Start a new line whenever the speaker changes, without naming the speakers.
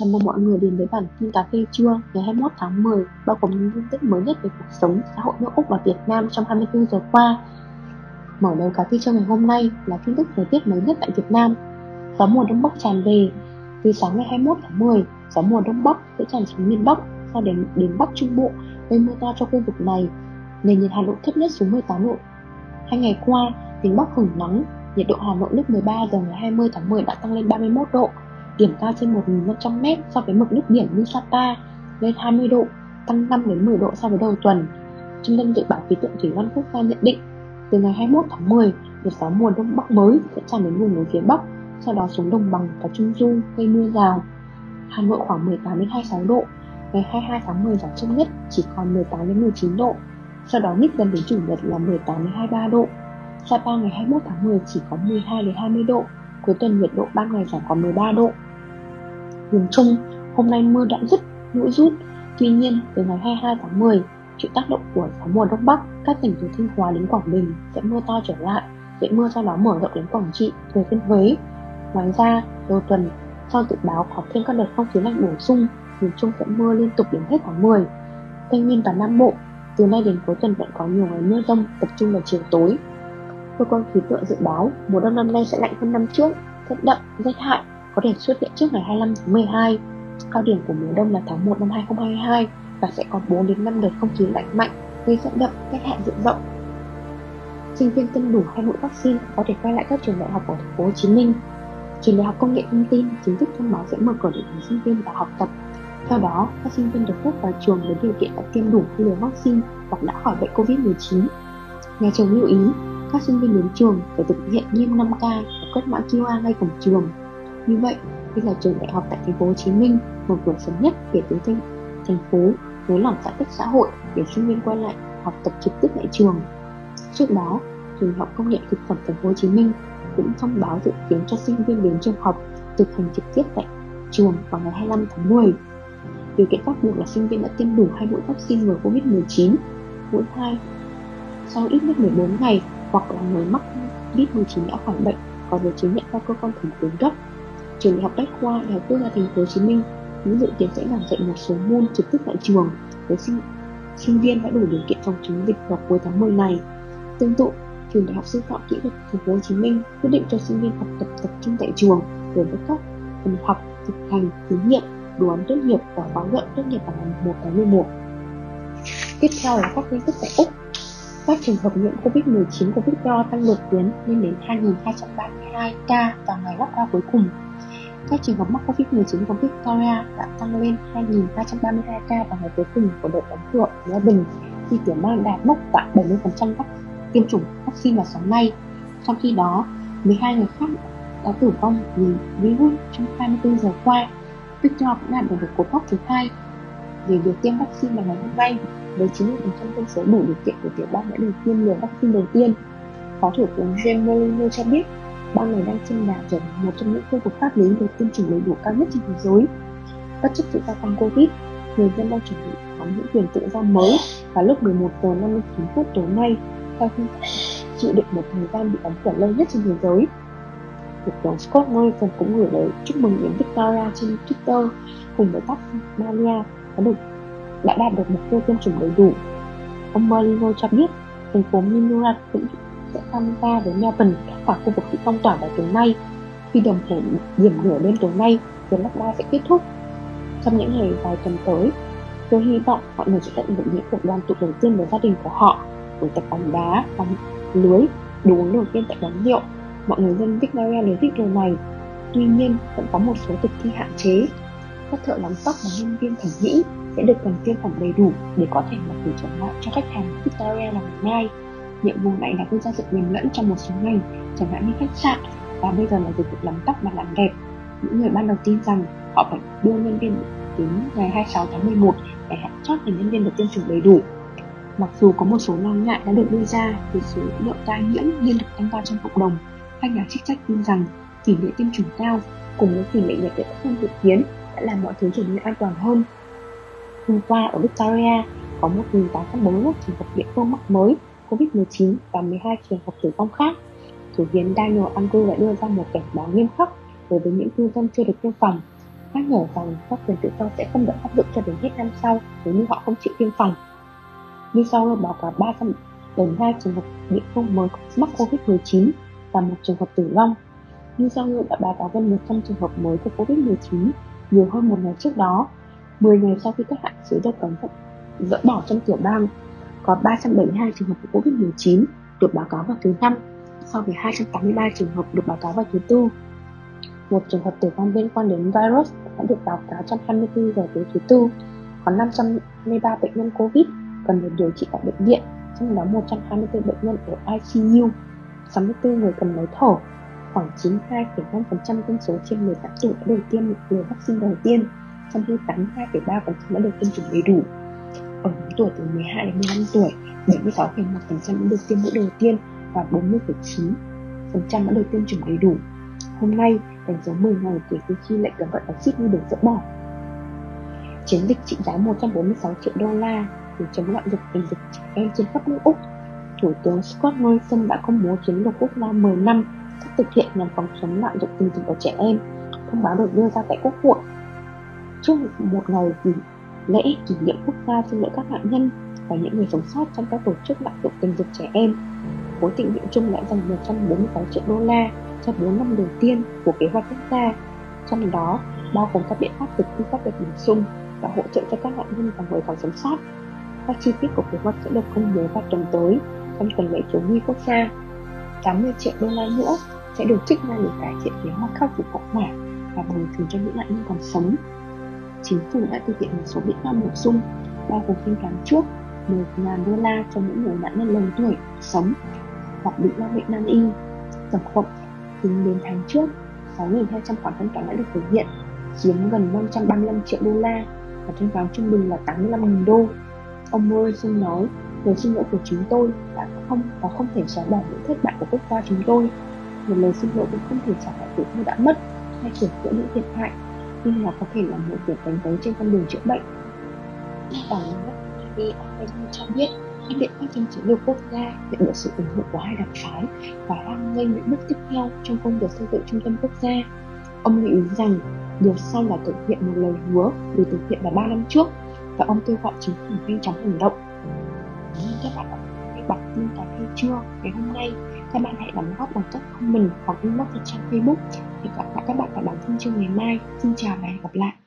Chào mừng mọi người đến với bản tin cà phê trưa ngày 21 tháng 10 bao gồm những tin tức mới nhất về cuộc sống, xã hội nước Úc và Việt Nam trong 24 giờ qua. Mở đầu cà phê trưa ngày hôm nay là tin tức thời tiết mới nhất tại Việt Nam. Gió mùa đông bắc tràn về. Từ sáng ngày 21 tháng 10, gió mùa đông bắc sẽ tràn xuống miền Bắc, sau đến đến Bắc Trung Bộ gây mưa to cho khu vực này. Nền nhiệt Hà Nội thấp nhất xuống 18 độ. Hai ngày qua, miền Bắc hưởng nắng, nhiệt độ Hà Nội lúc 13 giờ ngày 20 tháng 10 đã tăng lên 31 độ, điểm cao trên 1.500m so với mực nước biển như Sapa lên 20 độ, tăng 5 đến 10 độ so với đầu tuần. Trung tâm dự báo khí tượng thủy văn quốc gia nhận định, từ ngày 21 tháng 10, đợt gió mùa đông bắc mới sẽ tràn đến vùng núi phía bắc, sau đó xuống đồng bằng và trung du gây mưa rào. Hà Nội khoảng 18 đến 26 độ, ngày 22 tháng 10 giảm chậm nhất chỉ còn 18 đến 19 độ, sau đó nhích dần đến chủ nhật là 18 đến 23 độ. Sapa ngày 21 tháng 10 chỉ có 12 đến 20 độ, cuối tuần nhiệt độ ban ngày giảm còn 13 độ. Miền Trung, hôm nay mưa đã dứt, lũ rút. Tuy nhiên, từ ngày 22 tháng 10, chịu tác động của gió mùa đông bắc, các tỉnh từ Thanh Hóa đến Quảng Bình sẽ mưa to trở lại, sẽ mưa sau đó mở rộng đến Quảng Trị, Thừa Thiên Huế. Ngoài ra, đầu tuần, sau dự báo có thêm các đợt không khí lạnh bổ sung, miền Trung sẽ mưa liên tục đến hết tháng 10. Tây Nguyên và Nam Bộ, từ nay đến cuối tuần vẫn có nhiều ngày mưa rông tập trung vào chiều tối. Cơ quan khí tượng dự báo mùa đông năm nay sẽ lạnh hơn năm trước, rét đậm, rét hại có thể xuất hiện trước ngày 25 tháng 12. Cao điểm của mùa đông là tháng 1 năm 2022 và sẽ có 4 đến 5 đợt không khí lạnh mạnh gây rét đậm, rét hại diện rộng. Sinh viên tiêm đủ hai mũi vaccine có thể quay lại các trường đại học ở thành phố Hồ Chí Minh. Trường Đại học Công nghệ Thông tin chính thức thông báo sẽ mở cửa để sinh viên vào học tập. Theo đó, các sinh viên được phép vào trường với điều kiện đã tiêm đủ hai liều vaccine hoặc đã khỏi bệnh COVID-19. Nhà trường lưu ý, các sinh viên đến trường phải thực hiện nghiêm 5K và quét mã QR ngay cổng trường như vậy, đây là trường đại học tại thành phố Hồ Chí Minh mở cửa sớm nhất kể từ thành, thành phố nới lỏng giãn cách xã hội để sinh viên quay lại học tập trực tiếp tại trường. Trước đó, trường học công nghệ thực phẩm thành phố Hồ Chí Minh cũng thông báo dự kiến cho sinh viên đến trường học thực hành trực tiếp tại trường vào ngày 25 tháng 10. Điều kiện bắt buộc là sinh viên đã tiêm đủ hai mũi vaccine ngừa Covid-19, mũi 2 sau ít nhất 14 ngày hoặc là người mắc Covid-19 đã khỏi bệnh có giấy chứng nhận qua cơ quan thẩm quyền cấp trường đại học bách khoa đại học quốc gia thành phố hồ chí minh. Cũng dự kiến sẽ giảng dạy một số môn trực tiếp tại trường. Với sinh sinh viên đã đủ điều kiện phòng chống dịch vào cuối tháng 10 này. Tương tự, trường đại học sư phạm kỹ thuật thành phố hồ chí minh quyết định cho sinh viên học tập tập trung tại trường đối với các phần học, thực hành, thí nghiệm, đồ án tốt nghiệp và khóa luận tốt nghiệp vào ngày 1 tháng 11 tiếp theo là các tin tức tại úc. Các trường hợp nhiễm COVID-19 của Victor tăng đột biến lên đến 2.232 ca vào ngày lockdown cuối cùng các trường hợp mắc Covid-19 của Victoria đã tăng lên 2.332 ca vào ngày cuối cùng của đợt đóng cửa ở Melbourne khi tiểu bang đạt mốc tại 70% các tiêm chủng vaccine vào sáng nay. Trong khi đó, 12 người khác đã tử vong vì virus trong 24 giờ qua. Victoria cũng đạt được một cột mốc thứ hai về việc tiêm vaccine vào ngày hôm nay với 90% dân số đủ điều kiện của tiểu bang đã được tiêm liều vaccine đầu tiên. Phó Thủ tướng James Molyneux cho biết bang này đang trên đà trở thành một trong những khu vực pháp lý được tiêm chủng đầy đủ cao nhất trên thế giới. Bất chấp sự gia tăng Covid, người dân đang chuẩn bị có những quyền tự do mới và lúc 11 giờ 59 phút tối nay, sau khi chịu đựng một thời gian bị đóng cửa lâu nhất trên thế giới. Thủ tướng Scott Morrison cũng gửi lời chúc mừng đến Victoria trên Twitter cùng với Tasmania đã được đã đạt được mục tiêu tiêm chủng đầy đủ. Ông Molino cho biết thành phố Minura cũng sẽ tham gia với Melbourne và khu vực bị phong tỏa vào tối nay. Khi đồng hồ điểm nửa đêm tối nay, việc lockdown sẽ kết thúc. Trong những ngày vài tuần tới, tôi hy vọng mọi người sẽ tận hưởng những cuộc đoàn tụ đầu tiên với gia đình của họ, buổi tập bóng đá, bóng lưới, đồ uống đầu tiên tại quán rượu. Mọi người dân Victoria đều thích điều này. Tuy nhiên, vẫn có một số thực thi hạn chế. Các thợ làm tóc và nhân viên thẩm mỹ sẽ được cần tiêm phòng đầy đủ để có thể mặc cửa trở lại cho khách hàng Victoria vào ngày mai nhiệm vụ này là gây ra sự nhầm lẫn trong một số ngành, chẳng hạn như khách sạn, và bây giờ là dịch vụ làm tóc và làm đẹp. Những người ban đầu tin rằng họ phải đưa nhân viên đến ngày 26 tháng 11 để hạn chót để nhân viên được tiêm chủng đầy đủ. Mặc dù có một số lo ngại đã được đưa ra về số lượng ca nhiễm liên tục tăng cao trong cộng đồng, các nhà chức trách tin rằng tỷ lệ tiêm chủng cao cùng với tỷ lệ nhập viện không dự kiến đã làm mọi thứ trở nên an toàn hơn. Hôm qua ở Victoria, có 1.841 trường hợp địa phương mắc mới. COVID-19 và 12 trường hợp tử vong khác. Thủ hiến Daniel Andrew đã đưa ra một cảnh báo nghiêm khắc đối với những cư dân chưa được tiêm phòng. nhắc nhở rằng các quyền tự do sẽ không được áp dụng cho đến hết năm sau nếu như họ không chịu tiêm phòng. Như sau là báo cáo 372 trường hợp địa phương mới mắc Covid-19 và một trường hợp tử vong. New South Wales đã báo cáo gần 100 trường hợp mới của Covid-19, nhiều hơn một ngày trước đó. 10 ngày sau khi các hạn chế được cấm dỡ bỏ trong tiểu bang, có 372 trường hợp của Covid-19 được báo cáo vào thứ năm, so với 283 trường hợp được báo cáo vào thứ tư. Một trường hợp tử vong liên quan đến virus đã được báo cáo trong 24 giờ tới thứ tư. Có 523 bệnh nhân COVID cần được điều trị tại bệnh viện, trong đó 124 bệnh nhân ở ICU, 64 người cần máy thở, khoảng 92,5% dân số trên 18 tuổi đã được tiêm liều vaccine đầu tiên, trong khi 82,3% đã được tiêm chủng đầy đủ. Ở những tuổi từ 12 đến 15 tuổi, 76,1% đã được tiêm mũi đầu tiên và 40,9% đã được tiêm chủng đầy đủ. Hôm nay, đánh dấu 10 ngày kể từ khi lệnh cấm vận ở Sydney được dỡ bỏ. Chiến dịch trị giá 146 triệu đô la để chống loạn dục tình dục trẻ em trên khắp nước Úc. Thủ tướng Scott Morrison đã công bố chiến lược quốc gia 10 năm sắp thực hiện nhằm phòng chống loạn dục tình dục ở trẻ em. Thông báo được đưa ra tại Quốc hội trước một ngày lễ kỷ niệm quốc gia xin lỗi các nạn nhân và những người sống sót trong các tổ chức lạm dụng tình dục trẻ em. Khối tình nguyện chung đã dành 146 triệu đô la cho 4 năm đầu tiên của kế hoạch quốc gia, trong đó bao gồm các biện pháp thực thi pháp luật bổ sung và hỗ trợ cho các nạn nhân và người còn sống sót. Các chi tiết của kế hoạch sẽ được công bố vào tuần tới trong tuần lễ thiếu nhi quốc gia. 80 triệu đô la nữa sẽ được trích ra để cải thiện kế hoạch khắc phục hậu quả và bồi thường cho những nạn nhân còn sống. Chính phủ đã thực hiện một số biện pháp bổ sung, bao gồm thanh toán trước 1.000 đô la cho những người nạn nhân lớn tuổi sống hoặc bị mắc bệnh nan y. Tổng cộng tính đến tháng trước, 6.200 khoản thanh toán đã được thực hiện, chiếm gần 535 triệu đô la và thanh toán trung bình là 85.000 đô. Ông Morrison nói, lời xin lỗi của chúng tôi đã không và không thể xóa bỏ những thất bại của quốc gia chúng tôi. Một lời xin lỗi cũng không thể trả lại sự thơ đã mất hay sửa chữa những thiệt hại, nhưng nó có thể là một việc đánh dấu trên con đường chữa bệnh. Đảng VAN cho biết các biện pháp trong chiến lược quốc gia, nhận được sự ủng hộ của hai đảng phái, và đang lên những bước tiếp theo trong công việc xây dựng trung tâm quốc gia. Ông lưu ý rằng điều sau là thực hiện một lời hứa được thực hiện vào 3 năm trước, và ông kêu gọi chính phủ nhanh chóng hành động. Các bạn đã bản tin cà phê trưa ngày hôm nay. Các bạn hãy đóng góp bằng cách comment hoặc inbox trên trang Facebook. Hẹn gặp lại các bạn ở bản tin trưa ngày mai. Xin chào và hẹn gặp lại.